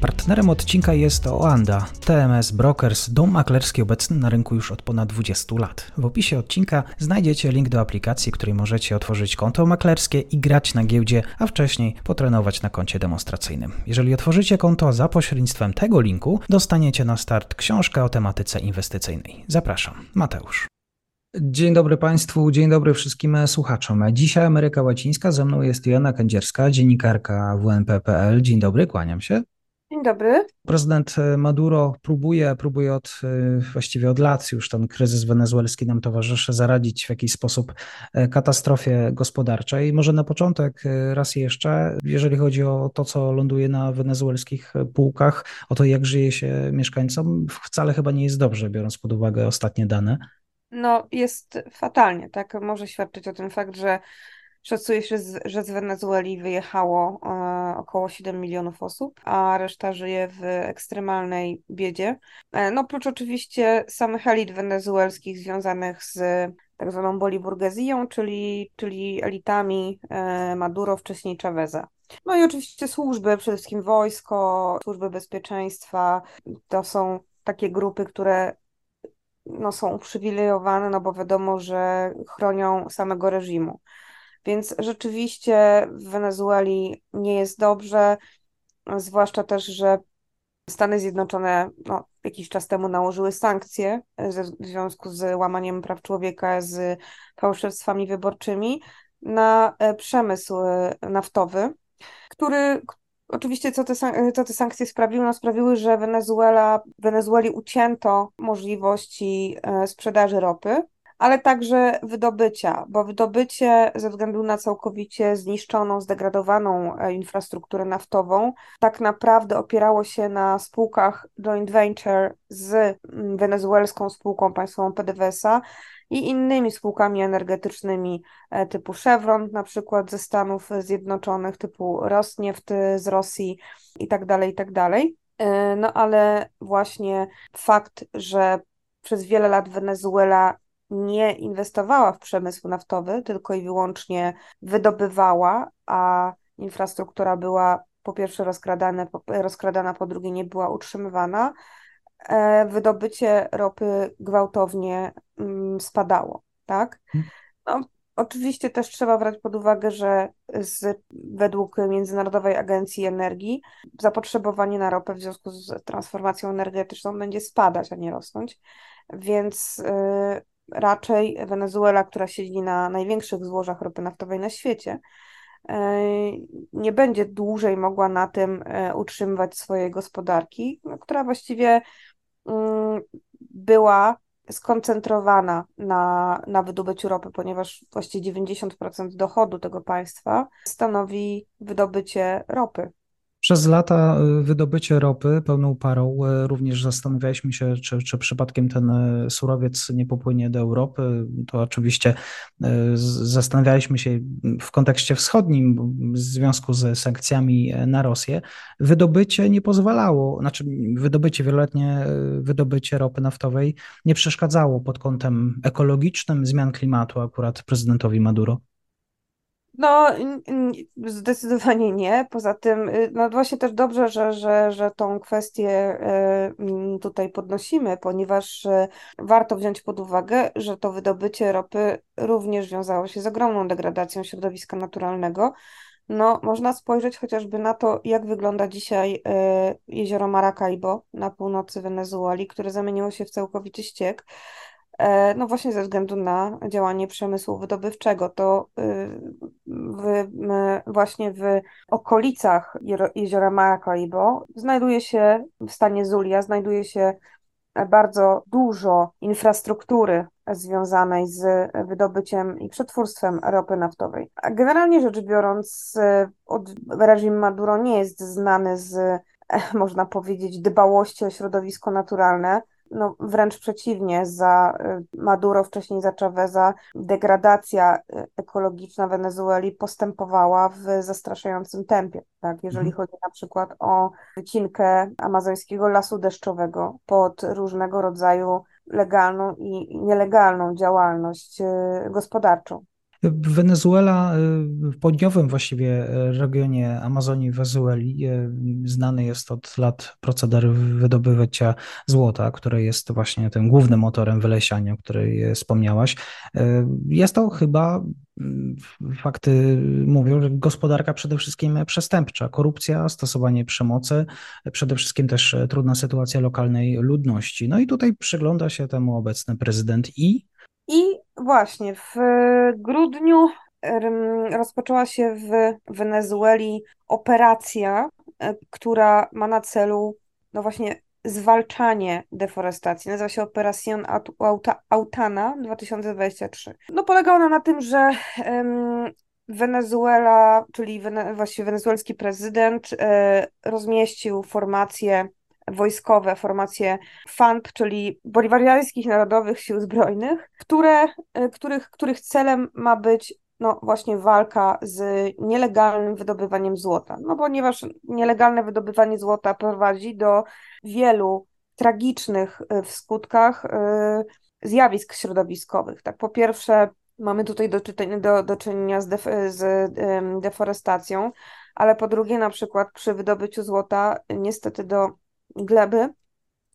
Partnerem odcinka jest Oanda, TMS Brokers, dom maklerski obecny na rynku już od ponad 20 lat. W opisie odcinka znajdziecie link do aplikacji, której możecie otworzyć konto maklerskie i grać na giełdzie, a wcześniej potrenować na koncie demonstracyjnym. Jeżeli otworzycie konto za pośrednictwem tego linku, dostaniecie na start książkę o tematyce inwestycyjnej. Zapraszam, Mateusz. Dzień dobry Państwu, dzień dobry wszystkim słuchaczom. Dzisiaj Ameryka Łacińska, ze mną jest Joanna Kędzierska, dziennikarka WNP.pl. Dzień dobry, kłaniam się. Dzień dobry. Prezydent e, Maduro próbuje, próbuje od, e, właściwie od lat, już ten kryzys wenezuelski nam towarzyszy, zaradzić w jakiś sposób e, katastrofie gospodarczej. Może na początek raz jeszcze, jeżeli chodzi o to, co ląduje na wenezuelskich półkach, o to, jak żyje się mieszkańcom, wcale chyba nie jest dobrze, biorąc pod uwagę ostatnie dane. No, jest fatalnie, tak? Może świadczyć o tym fakt, że Szacuje się, że z Wenezueli wyjechało e, około 7 milionów osób, a reszta żyje w ekstremalnej biedzie. E, no, oprócz oczywiście samych elit wenezuelskich związanych z tak zwaną boliburgezją, czyli, czyli elitami e, Maduro, wcześniej Chaveza. No i oczywiście służby, przede wszystkim wojsko, służby bezpieczeństwa, to są takie grupy, które no, są uprzywilejowane, no bo wiadomo, że chronią samego reżimu. Więc rzeczywiście w Wenezueli nie jest dobrze, zwłaszcza też, że Stany Zjednoczone no, jakiś czas temu nałożyły sankcje w związku z łamaniem praw człowieka, z fałszerstwami wyborczymi na e, przemysł e, naftowy, który oczywiście co te, co te sankcje sprawiły? No, sprawiły, że Wenezuela, Wenezueli ucięto możliwości e, sprzedaży ropy ale także wydobycia, bo wydobycie ze względu na całkowicie zniszczoną, zdegradowaną e, infrastrukturę naftową tak naprawdę opierało się na spółkach joint venture z mm, wenezuelską spółką państwową PDVSA i innymi spółkami energetycznymi e, typu Chevron, na przykład ze Stanów Zjednoczonych, typu Rosneft z Rosji i tak dalej, i tak dalej. E, no ale właśnie fakt, że przez wiele lat Wenezuela nie inwestowała w przemysł naftowy, tylko i wyłącznie wydobywała, a infrastruktura była po pierwsze rozkradane, rozkradana, po drugie nie była utrzymywana, e, wydobycie ropy gwałtownie mm, spadało, tak? Hmm. No, oczywiście też trzeba brać pod uwagę, że z, według Międzynarodowej Agencji Energii zapotrzebowanie na ropę w związku z transformacją energetyczną będzie spadać, a nie rosnąć, więc y, raczej Wenezuela, która siedzi na największych złożach ropy naftowej na świecie, e, nie będzie dłużej mogła na tym e, utrzymywać swojej gospodarki, no, która właściwie mm, była skoncentrowana na, na wydobyciu ropy, ponieważ właściwie 90% dochodu tego państwa stanowi wydobycie ropy. Przez lata y, wydobycie ropy pełną parą y, również zastanawialiśmy się, czy, czy przypadkiem ten y, surowiec nie popłynie do Europy. To oczywiście zastanawialiśmy się w kontekście wschodnim w związku z sankcjami na Rosję. Wydobycie nie pozwalało, znaczy wydobycie, wieloletnie wydobycie ropy naftowej nie przeszkadzało pod kątem ekologicznym zmian klimatu akurat prezydentowi Maduro. No, zdecydowanie nie. Poza tym, y, no właśnie też dobrze, że, że, że tą kwestię y, tutaj podnosimy, ponieważ y, warto wziąć pod uwagę, że to wydobycie ropy również wiązało się z ogromną degradacją środowiska naturalnego. No, można spojrzeć chociażby na to, jak wygląda dzisiaj jezioro Maracaibo na północy Wenezueli, które zamieniło się w całkowity ściek. E, no właśnie ze względu na działanie przemysłu wydobywczego. To y, w, właśnie w okolicach jeziora Maracaibo znajduje się w stanie Zulia, znajduje się bardzo dużo infrastruktury związanej z wydobyciem i przetwórstwem ropy naftowej. Generalnie rzecz biorąc, reżim Maduro nie jest znany z, można powiedzieć, dbałości o środowisko naturalne no, wręcz przeciwnie, za Maduro, wcześniej za Chaveza, degradacja ekologiczna Wenezueli postępowała w zastraszającym tempie. Tak? Jeżeli mhm. chodzi na przykład o wycinkę amazońskiego lasu deszczowego pod różnego rodzaju legalną i nielegalną działalność gospodarczą. Wenezuela w południowym właściwie regionie Amazonii Wenezueli znany jest od lat proceder wydobywania złota, które jest właśnie tym głównym motorem wylesiania, o której wspomniałaś. Jest to chyba, fakty mówią, że gospodarka przede wszystkim przestępcza, korupcja, stosowanie przemocy, przede wszystkim też trudna sytuacja lokalnej ludności. No i tutaj przygląda się temu obecny prezydent i i właśnie w grudniu rozpoczęła się w Wenezueli operacja, e, która ma na celu no właśnie zwalczanie deforestacji. Nazywa się Operación Autana 2023. No polega ona na tym, że Wenezuela, czyli właściwie wenezuelski prezydent e, rozmieścił formację wojskowe, formacje FAND, czyli Boliwariańskich Narodowych Sił Zbrojnych, które, e, których, których celem ma być no właśnie walka z nielegalnym wydobywaniem złota. No ponieważ nielegalne wydobywanie złota prowadzi do wielu tragicznych e, w skutkach e, zjawisk środowiskowych. Tak, po pierwsze, mamy tutaj do, do, do czynienia z, def, z deforestacją, ale po drugie, na przykład przy wydobyciu złota, niestety do gleby,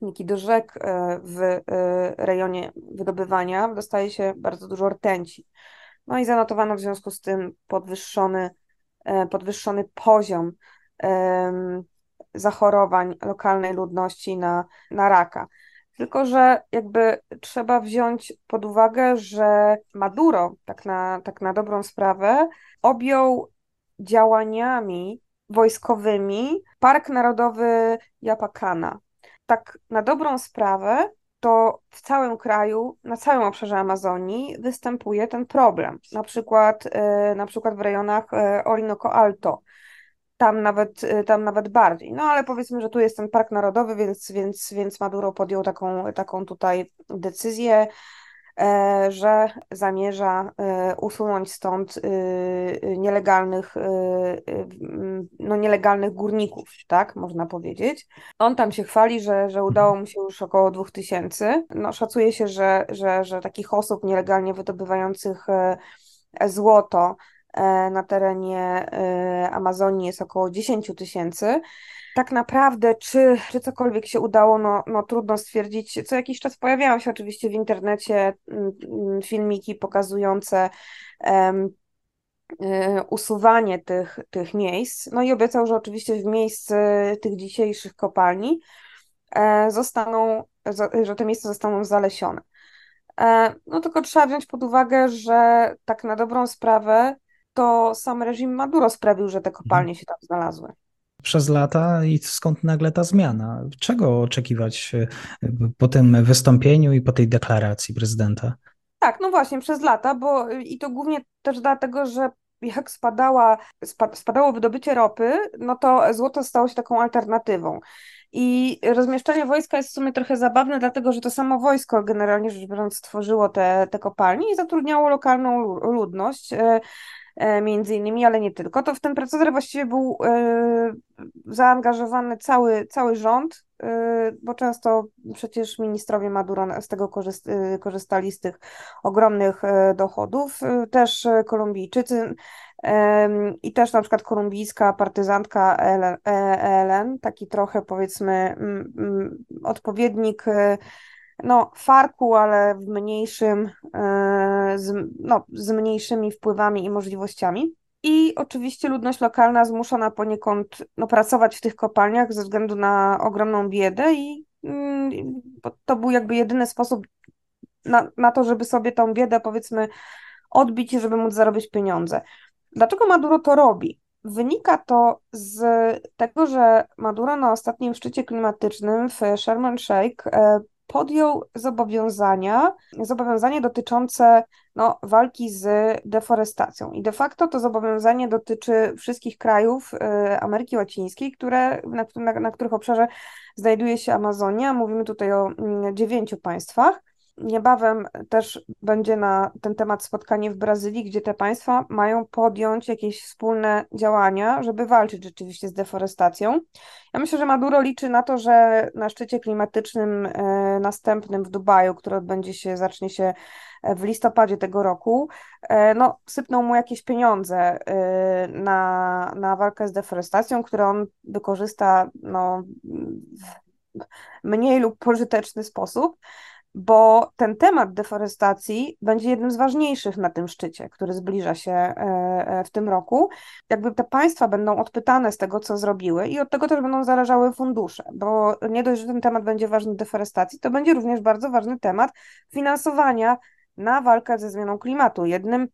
niki do rzek e, w e, rejonie wydobywania dostaje się bardzo dużo rtęci. No i zanotowano w związku z tym podwyższony, e, podwyższony poziom zachorowań lokalnej ludności na, na raka. Tylko, że jakby trzeba wziąć pod uwagę, że Maduro, tak na, tak na dobrą sprawę, objął działaniami wojskowymi Park Narodowy Japakana. Tak na dobrą sprawę, to w całym kraju, na całym obszarze Amazonii występuje ten problem. Na przykład, e, na przykład w rejonach e, Orinoco Alto. Tam nawet, e, tam nawet bardziej. No ale powiedzmy, że tu jest ten park narodowy, więc, więc, więc Maduro podjął taką, taką tutaj decyzję. E, że zamierza e, usunąć stąd e, nielegalnych, no nielegalnych górników, tak, można powiedzieć. On tam się chwali, że, że udało mu się już około 2000. No, szacuje się, że, że, że takich osób nielegalnie wydobywających złoto na terenie Amazonii jest około 10 tysięcy tak naprawdę, czy, czy cokolwiek się udało, no, no trudno stwierdzić. Co jakiś czas pojawiają się oczywiście w internecie mm, mm, filmiki pokazujące um, usuwanie tych, tych miejsc. No i obiecał, że oczywiście w miejscu tych dzisiejszych kopalni e, zostaną, że te miejsca zostaną zalesione. E, no tylko trzeba wziąć pod uwagę, że tak na dobrą sprawę to sam reżim Maduro sprawił, że te kopalnie się tam znalazły przez lata i skąd nagle ta zmiana? Czego oczekiwać e, po tym wystąpieniu i po tej deklaracji prezydenta? Tak, no właśnie, przez lata, bo i to głównie też dlatego, że jak spadała, spadało wydobycie ropy, no to złoto stało się taką alternatywą. I rozmieszczenie wojska jest w sumie trochę zabawne, dlatego że to samo wojsko generalnie rzecz biorąc stworzyło te, te kopalnie i zatrudniało lokalną ludność. E, E, między innymi, ale nie tylko, to w ten proceder właściwie był e, zaangażowany cały, cały rząd, bo często przecież ministrowie Maduro z tego korzystali z tych ogromnych dochodów, też Kolumbijczycy i też na przykład kolumbijska partyzantka ELN, taki trochę powiedzmy odpowiednik no, Farku, ale w mniejszym, e, z, no, z mniejszymi wpływami i możliwościami. I oczywiście ludność lokalna zmuszona poniekąd no, pracować w tych kopalniach ze względu na ogromną biedę i mm, to był jakby jedyny sposób na, na to, żeby sobie tą biedę powiedzmy odbić i żeby móc zarobić pieniądze. Dlaczego Maduro to robi? Wynika to z tego, że Maduro na ostatnim szczycie klimatycznym w Sharm el Sheikh e, podjął zobowiązania, zobowiązanie dotyczące no, walki z deforestacją. I de facto to zobowiązanie dotyczy wszystkich krajów y, Ameryki Łacińskiej, które, na, na, na których obszarze znajduje się Amazonia. Mówimy tutaj o mm, dziewięciu państwach. Niebawem też będzie na ten temat spotkanie w Brazylii, gdzie te państwa mają podjąć jakieś wspólne działania, żeby walczyć rzeczywiście z deforestacją. Ja myślę, że Maduro liczy na to, że na szczycie klimatycznym e, następnym w Dubaju, który odbędzie się, zacznie się e, w listopadzie tego roku, e, no, sypną mu jakieś pieniądze na, na walkę z deforestacją, które on wykorzysta no, w mniej lub pożyteczny sposób bo ten temat deforestacji będzie jednym z ważniejszych na tym szczycie, który zbliża się e, e, w tym roku. Jakby te państwa będą odpytane z tego, co zrobiły i od tego też będą zależały fundusze, bo nie dość, że ten temat będzie ważny deforestacji, to będzie również bardzo ważny temat finansowania na walkę ze zmianą klimatu. Jednym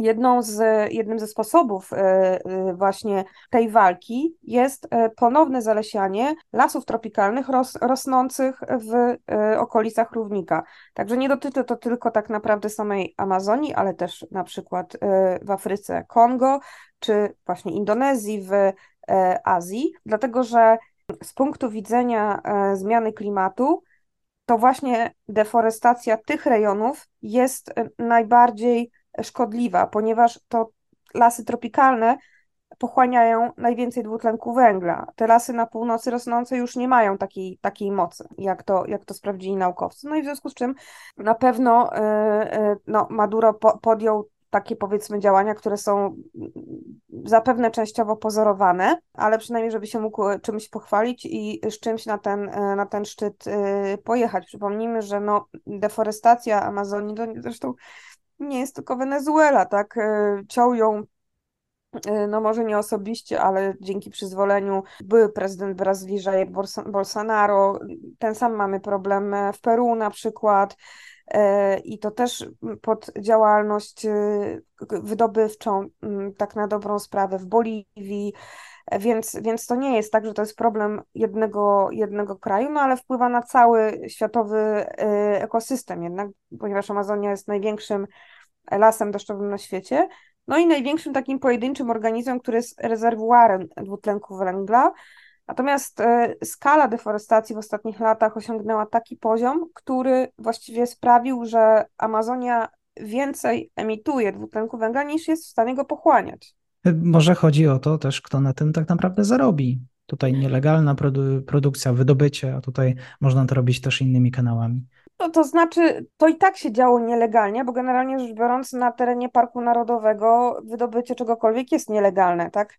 Jedną z, jednym ze sposobów e, e, właśnie tej walki jest e, ponowne zalesianie lasów tropikalnych ros, rosnących w okolicach równika. Także nie dotyczy to tylko tak naprawdę samej Amazonii, ale też na przykład w Afryce Kongo, czy właśnie Indonezji, w Azji, dlatego że z punktu widzenia zmiany klimatu, to właśnie deforestacja tych rejonów jest najbardziej szkodliwa, ponieważ to lasy tropikalne pochłaniają najwięcej dwutlenku węgla. Te lasy na północy rosnące już nie mają takiej, takiej mocy, jak to, jak to sprawdzili naukowcy. No i w związku z czym na pewno yy, no, Maduro po, podjął takie powiedzmy działania, które są zapewne częściowo pozorowane, ale przynajmniej, żeby się mógł czymś pochwalić i z czymś na ten, na ten szczyt pojechać. Przypomnijmy, że no, deforestacja Amazonii, to zresztą nie jest tylko Wenezuela, tak? E, ciął ją e, no może nie osobiście, ale dzięki przyzwoleniu były prezydent Brazylii Jair Bolsonaro. Ten sam mamy problem w Peru na przykład. E, I to też pod działalność wydobywczą, tak na dobrą sprawę, w Boliwii. Więc, więc to nie jest tak, że to jest problem jednego, jednego kraju, no ale wpływa na cały światowy ekosystem jednak, ponieważ Amazonia jest największym lasem deszczowym na świecie, no i największym takim pojedynczym organizmem, który jest rezerwuarem dwutlenku węgla. Natomiast e, skala deforestacji w ostatnich latach osiągnęła taki poziom, który właściwie sprawił, że Amazonia więcej emituje dwutlenku węgla niż jest w stanie go pochłaniać. Może chodzi o to też, kto na tym tak naprawdę zarobi. Tutaj nielegalna produ produkcja, wydobycie, a tutaj można to robić też innymi kanałami. No, to znaczy, to i tak się działo nielegalnie, bo generalnie rzecz biorąc, na terenie Parku Narodowego wydobycie czegokolwiek jest nielegalne, tak?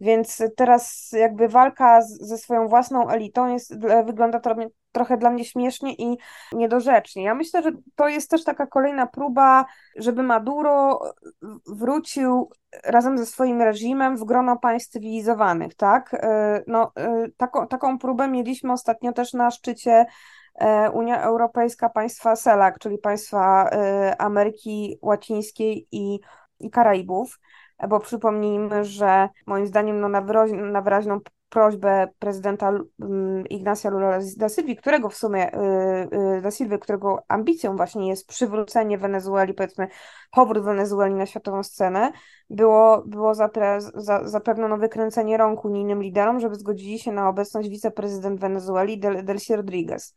Więc teraz jakby walka z, ze swoją własną elitą jest, wygląda to trochę dla mnie śmiesznie i niedorzecznie. Ja myślę, że to jest też taka kolejna próba, żeby Maduro wrócił razem ze swoim reżimem w grono państw cywilizowanych, tak? E, no, e, taką, taką próbę mieliśmy ostatnio też na szczycie Unia Europejska, państwa CELAC, czyli państwa e, Ameryki Łacińskiej i, i Karaibów, bo przypomnijmy, że moim zdaniem no, na, wyraź, na wyraźną prośbę prezydenta mm, Ignacia Lula da Silva, którego w sumie e, da Silva, którego ambicją właśnie jest przywrócenie Wenezueli, powiedzmy powrót Wenezueli na światową scenę, było, było zapre, za, zapewne no, wykręcenie rąk unijnym liderom, żeby zgodzili się na obecność wiceprezydent Wenezueli Del, Delcy Rodriguez.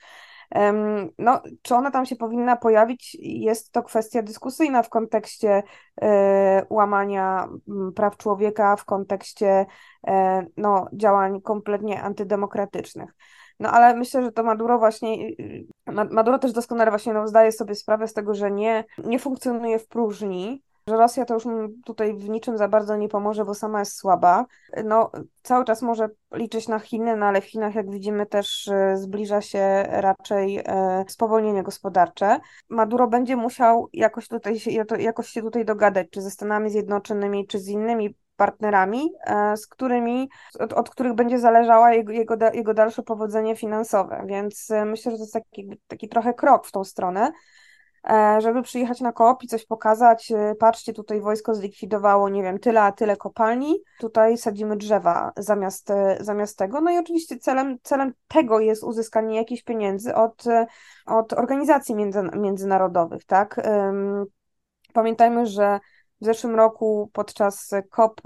No, czy ona tam się powinna pojawić, jest to kwestia dyskusyjna w kontekście e, łamania praw człowieka, w kontekście e, no, działań kompletnie antydemokratycznych. No ale myślę, że to Maduro właśnie, y, Maduro też doskonale właśnie no, zdaje sobie sprawę z tego, że nie, nie funkcjonuje w próżni, że Rosja to już tutaj w niczym za bardzo nie pomoże, bo sama jest słaba. No, cały czas może liczyć na Chiny, no ale w Chinach, jak widzimy, też e, zbliża się raczej e, spowolnienie gospodarcze. Maduro będzie musiał jakoś, tutaj się, jakoś się tutaj dogadać, czy ze Stanami Zjednoczonymi, czy z innymi partnerami, e, z którymi, od, od których będzie zależała jego, jego, jego dalsze powodzenie finansowe. Więc myślę, że to jest taki, taki trochę krok w tą stronę. E, żeby przyjechać na koop i coś pokazać, e, patrzcie, tutaj wojsko zlikwidowało, nie wiem, tyle a tyle kopalni, tutaj sadzimy drzewa zamiast, e, zamiast tego. No i oczywiście celem, celem tego jest uzyskanie jakichś pieniędzy od, od organizacji między, międzynarodowych, tak? Pamiętajmy, że w zeszłym roku podczas COP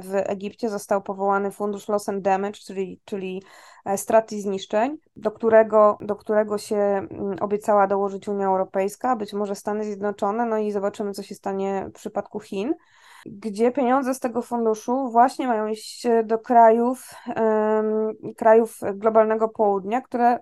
w Egipcie został powołany Fundusz Loss and Damage, czyli, czyli E, strat i zniszczeń, do którego, do którego się mm, obiecała dołożyć Unia Europejska, być może Stany Zjednoczone, no i zobaczymy, co się stanie w przypadku Chin gdzie pieniądze z tego funduszu właśnie mają iść do krajów, krajów globalnego południa, które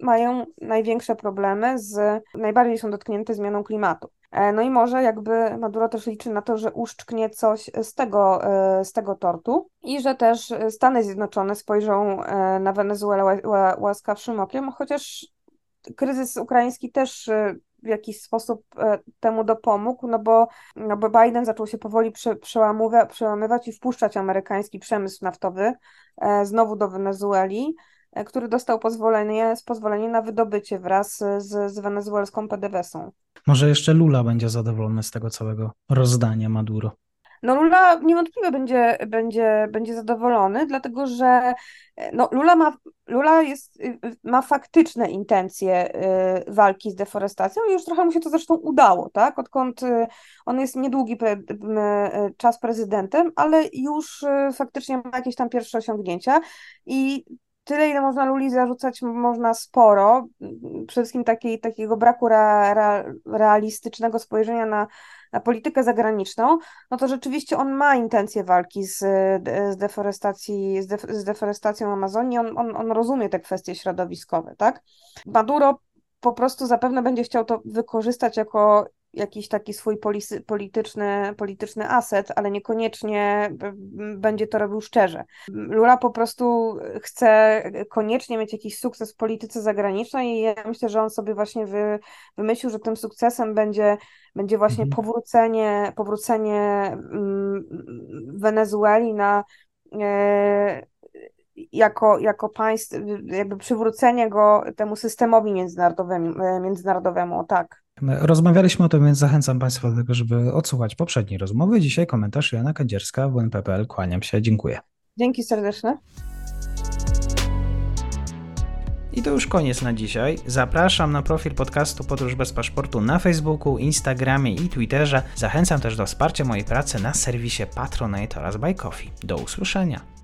mają największe problemy z, najbardziej są dotknięte zmianą klimatu. E, no i może jakby Maduro też liczy na to, że uszczknie coś z tego, e, z tego tortu i że też Stany Zjednoczone spojrzą e, na Wenezuelę łaskawszym okiem, chociaż kryzys ukraiński też w jakiś sposób temu dopomógł, no bo, no bo Biden zaczął się powoli prze, przełamywać i wpuszczać amerykański przemysł naftowy znowu do Wenezueli. E, który dostał pozwolenie, pozwolenie na wydobycie wraz z, z wenezuelską PDVSą. Może jeszcze Lula będzie zadowolony z tego całego rozdania Maduro. No Lula niewątpliwie będzie, będzie, będzie zadowolony, dlatego że e, no, Lula, ma, Lula jest, y, ma faktyczne intencje y, walki z deforestacją i już trochę mu się to zresztą udało, tak? Odkąd y, on jest niedługi pre, czas prezydentem, ale już faktycznie ma jakieś tam pierwsze osiągnięcia i tyle, ile można Luli zarzucać, można sporo. Przede wszystkim takiej, takiego braku re, re, realistycznego spojrzenia na, na politykę zagraniczną, no to rzeczywiście on ma intencje walki z, z, deforestacji, z, z deforestacją Amazonii, on, on, on rozumie te kwestie środowiskowe, tak? Maduro po prostu zapewne będzie chciał to wykorzystać jako jakiś taki swój polityczny, polityczny aset, ale niekoniecznie będzie to robił szczerze. Lula po prostu chce koniecznie mieć jakiś sukces w polityce zagranicznej i ja myślę, że on sobie właśnie wy, wymyślił, że tym sukcesem będzie, będzie właśnie mhm. powrócenie, powrócenie Wenezueli na e, jako, jako państw, jakby przywrócenie go temu systemowi międzynarodowemu, e, międzynarodowemu, tak. Rozmawialiśmy o tym, więc zachęcam Państwa do tego, żeby odsłuchać poprzedniej rozmowy. Dzisiaj komentarz Jana Kadzierska, WNPPL. Kłaniam się, dziękuję. Dzięki serdeczne. I to już koniec na dzisiaj. Zapraszam na profil podcastu Podróż bez paszportu na Facebooku, Instagramie i Twitterze. Zachęcam też do wsparcia mojej pracy na serwisie Patronite oraz Buy Coffee. Do usłyszenia.